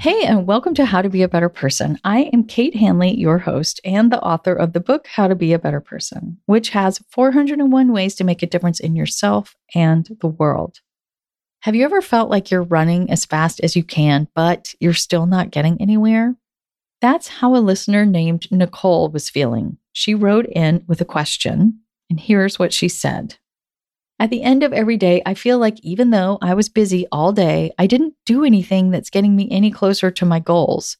Hey, and welcome to How to Be a Better Person. I am Kate Hanley, your host and the author of the book How to Be a Better Person, which has 401 ways to make a difference in yourself and the world. Have you ever felt like you're running as fast as you can, but you're still not getting anywhere? That's how a listener named Nicole was feeling. She wrote in with a question, and here's what she said at the end of every day, I feel like even though I was busy all day, I didn't do anything that's getting me any closer to my goals.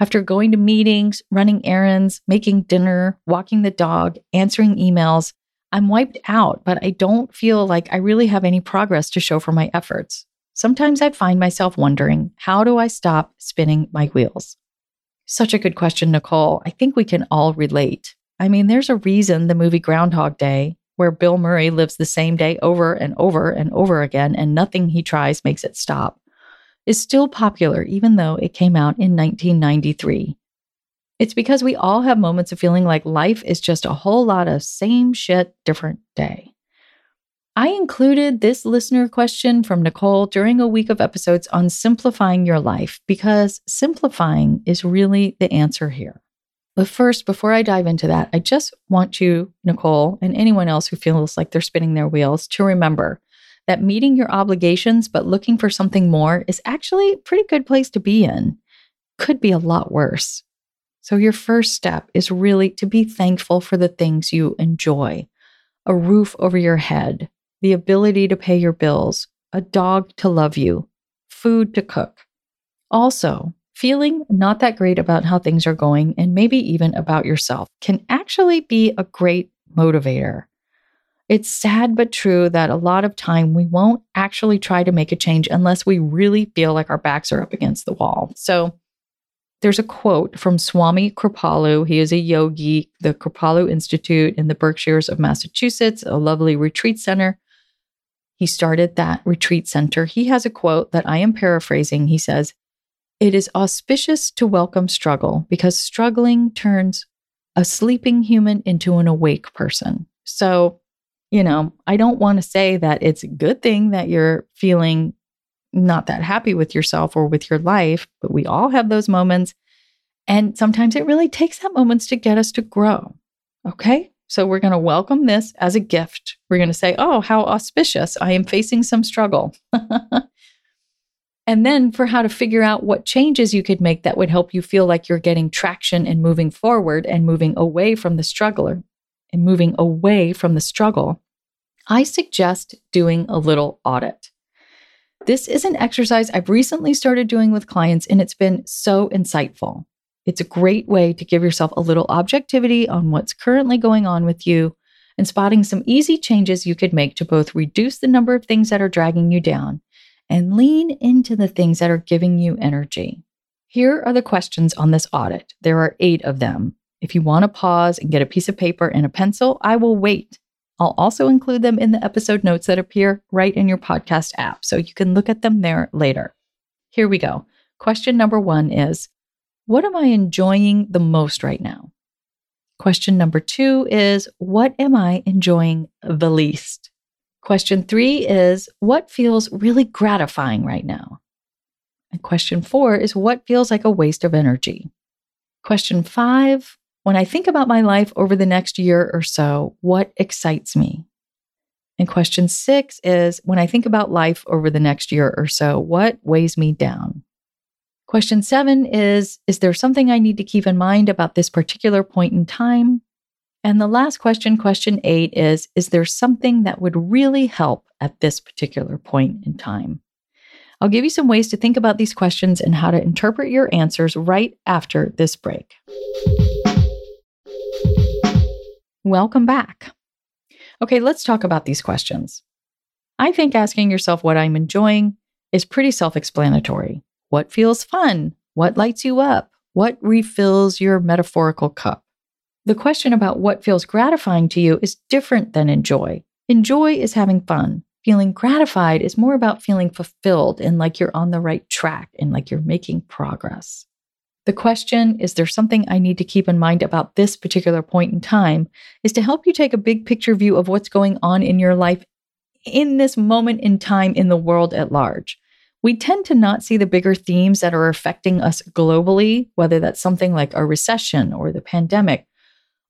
After going to meetings, running errands, making dinner, walking the dog, answering emails, I'm wiped out, but I don't feel like I really have any progress to show for my efforts. Sometimes I find myself wondering, how do I stop spinning my wheels? Such a good question, Nicole. I think we can all relate. I mean, there's a reason the movie Groundhog Day where Bill Murray lives the same day over and over and over again, and nothing he tries makes it stop, is still popular even though it came out in 1993. It's because we all have moments of feeling like life is just a whole lot of same shit, different day. I included this listener question from Nicole during a week of episodes on simplifying your life because simplifying is really the answer here. But first, before I dive into that, I just want you, Nicole, and anyone else who feels like they're spinning their wheels to remember that meeting your obligations but looking for something more is actually a pretty good place to be in. Could be a lot worse. So, your first step is really to be thankful for the things you enjoy a roof over your head, the ability to pay your bills, a dog to love you, food to cook. Also, Feeling not that great about how things are going and maybe even about yourself can actually be a great motivator. It's sad but true that a lot of time we won't actually try to make a change unless we really feel like our backs are up against the wall. So there's a quote from Swami Kripalu. He is a yogi, the Kripalu Institute in the Berkshires of Massachusetts, a lovely retreat center. He started that retreat center. He has a quote that I am paraphrasing. He says, it is auspicious to welcome struggle because struggling turns a sleeping human into an awake person. So, you know, I don't want to say that it's a good thing that you're feeling not that happy with yourself or with your life, but we all have those moments. And sometimes it really takes that moments to get us to grow. Okay. So we're going to welcome this as a gift. We're going to say, oh, how auspicious. I am facing some struggle. And then for how to figure out what changes you could make that would help you feel like you're getting traction and moving forward and moving away from the struggler and moving away from the struggle, I suggest doing a little audit. This is an exercise I've recently started doing with clients, and it's been so insightful. It's a great way to give yourself a little objectivity on what's currently going on with you and spotting some easy changes you could make to both reduce the number of things that are dragging you down and lean into the things that are giving you energy. Here are the questions on this audit. There are eight of them. If you want to pause and get a piece of paper and a pencil, I will wait. I'll also include them in the episode notes that appear right in your podcast app, so you can look at them there later. Here we go. Question number one is What am I enjoying the most right now? Question number two is What am I enjoying the least? Question three is what feels really gratifying right now? And question four is what feels like a waste of energy? Question five when I think about my life over the next year or so, what excites me? And question six is when I think about life over the next year or so, what weighs me down? Question seven is Is there something I need to keep in mind about this particular point in time? And the last question, question eight, is Is there something that would really help at this particular point in time? I'll give you some ways to think about these questions and how to interpret your answers right after this break. Welcome back. Okay, let's talk about these questions. I think asking yourself what I'm enjoying is pretty self explanatory. What feels fun? What lights you up? What refills your metaphorical cup? The question about what feels gratifying to you is different than enjoy. Enjoy is having fun. Feeling gratified is more about feeling fulfilled and like you're on the right track and like you're making progress. The question, is there something I need to keep in mind about this particular point in time, is to help you take a big picture view of what's going on in your life in this moment in time in the world at large. We tend to not see the bigger themes that are affecting us globally, whether that's something like a recession or the pandemic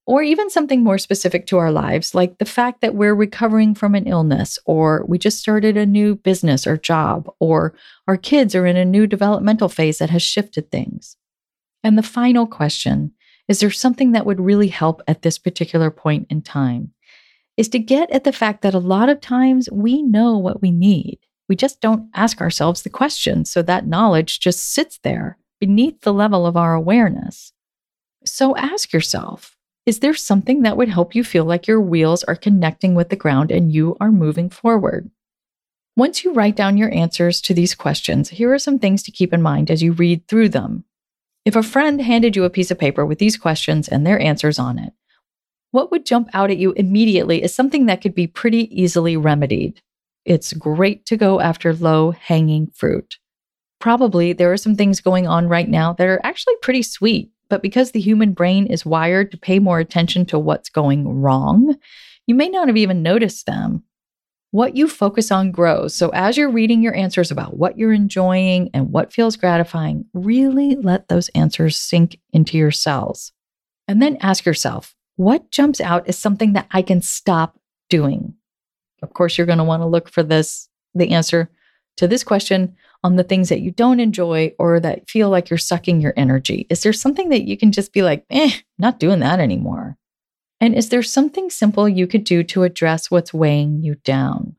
or even something more specific to our lives, like the fact that we're recovering from an illness, or we just started a new business or job, or our kids are in a new developmental phase that has shifted things. And the final question is there something that would really help at this particular point in time? Is to get at the fact that a lot of times we know what we need. We just don't ask ourselves the question. So that knowledge just sits there beneath the level of our awareness. So ask yourself is there something that would help you feel like your wheels are connecting with the ground and you are moving forward? Once you write down your answers to these questions, here are some things to keep in mind as you read through them. If a friend handed you a piece of paper with these questions and their answers on it, what would jump out at you immediately is something that could be pretty easily remedied. It's great to go after low hanging fruit. Probably there are some things going on right now that are actually pretty sweet but because the human brain is wired to pay more attention to what's going wrong, you may not have even noticed them. What you focus on grows. So, as you're reading your answers about what you're enjoying and what feels gratifying, really let those answers sink into your cells. And then ask yourself, what jumps out as something that I can stop doing? Of course, you're going to want to look for this, the answer to this question on the things that you don't enjoy or that feel like you're sucking your energy? Is there something that you can just be like, eh, not doing that anymore? And is there something simple you could do to address what's weighing you down?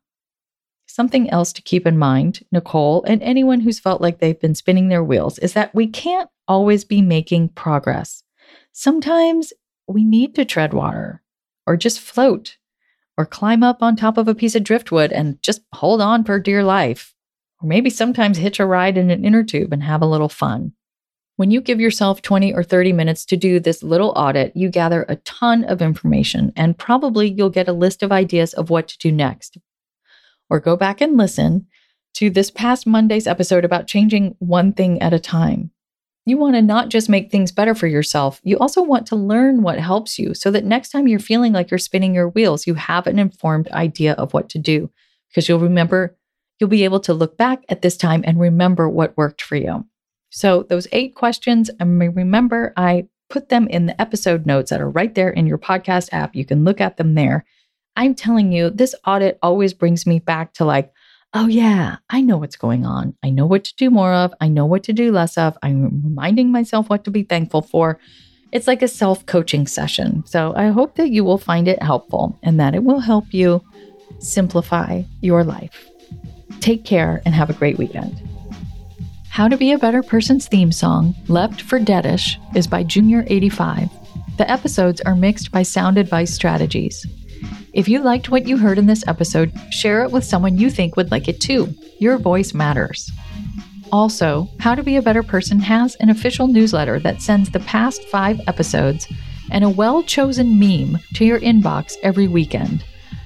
Something else to keep in mind, Nicole, and anyone who's felt like they've been spinning their wheels, is that we can't always be making progress. Sometimes we need to tread water or just float or climb up on top of a piece of driftwood and just hold on for dear life or maybe sometimes hitch a ride in an inner tube and have a little fun. When you give yourself 20 or 30 minutes to do this little audit, you gather a ton of information and probably you'll get a list of ideas of what to do next. Or go back and listen to this past Monday's episode about changing one thing at a time. You want to not just make things better for yourself, you also want to learn what helps you so that next time you're feeling like you're spinning your wheels, you have an informed idea of what to do because you'll remember you'll be able to look back at this time and remember what worked for you. So, those eight questions, and remember, I put them in the episode notes that are right there in your podcast app. You can look at them there. I'm telling you, this audit always brings me back to like, oh, yeah, I know what's going on. I know what to do more of. I know what to do less of. I'm reminding myself what to be thankful for. It's like a self coaching session. So I hope that you will find it helpful and that it will help you simplify your life. Take care and have a great weekend. How to Be a Better Person's theme song, Left for Deadish, is by Junior85. The episodes are mixed by Sound Advice Strategies. If you liked what you heard in this episode, share it with someone you think would like it too. Your voice matters. Also, How to Be a Better Person has an official newsletter that sends the past five episodes and a well chosen meme to your inbox every weekend.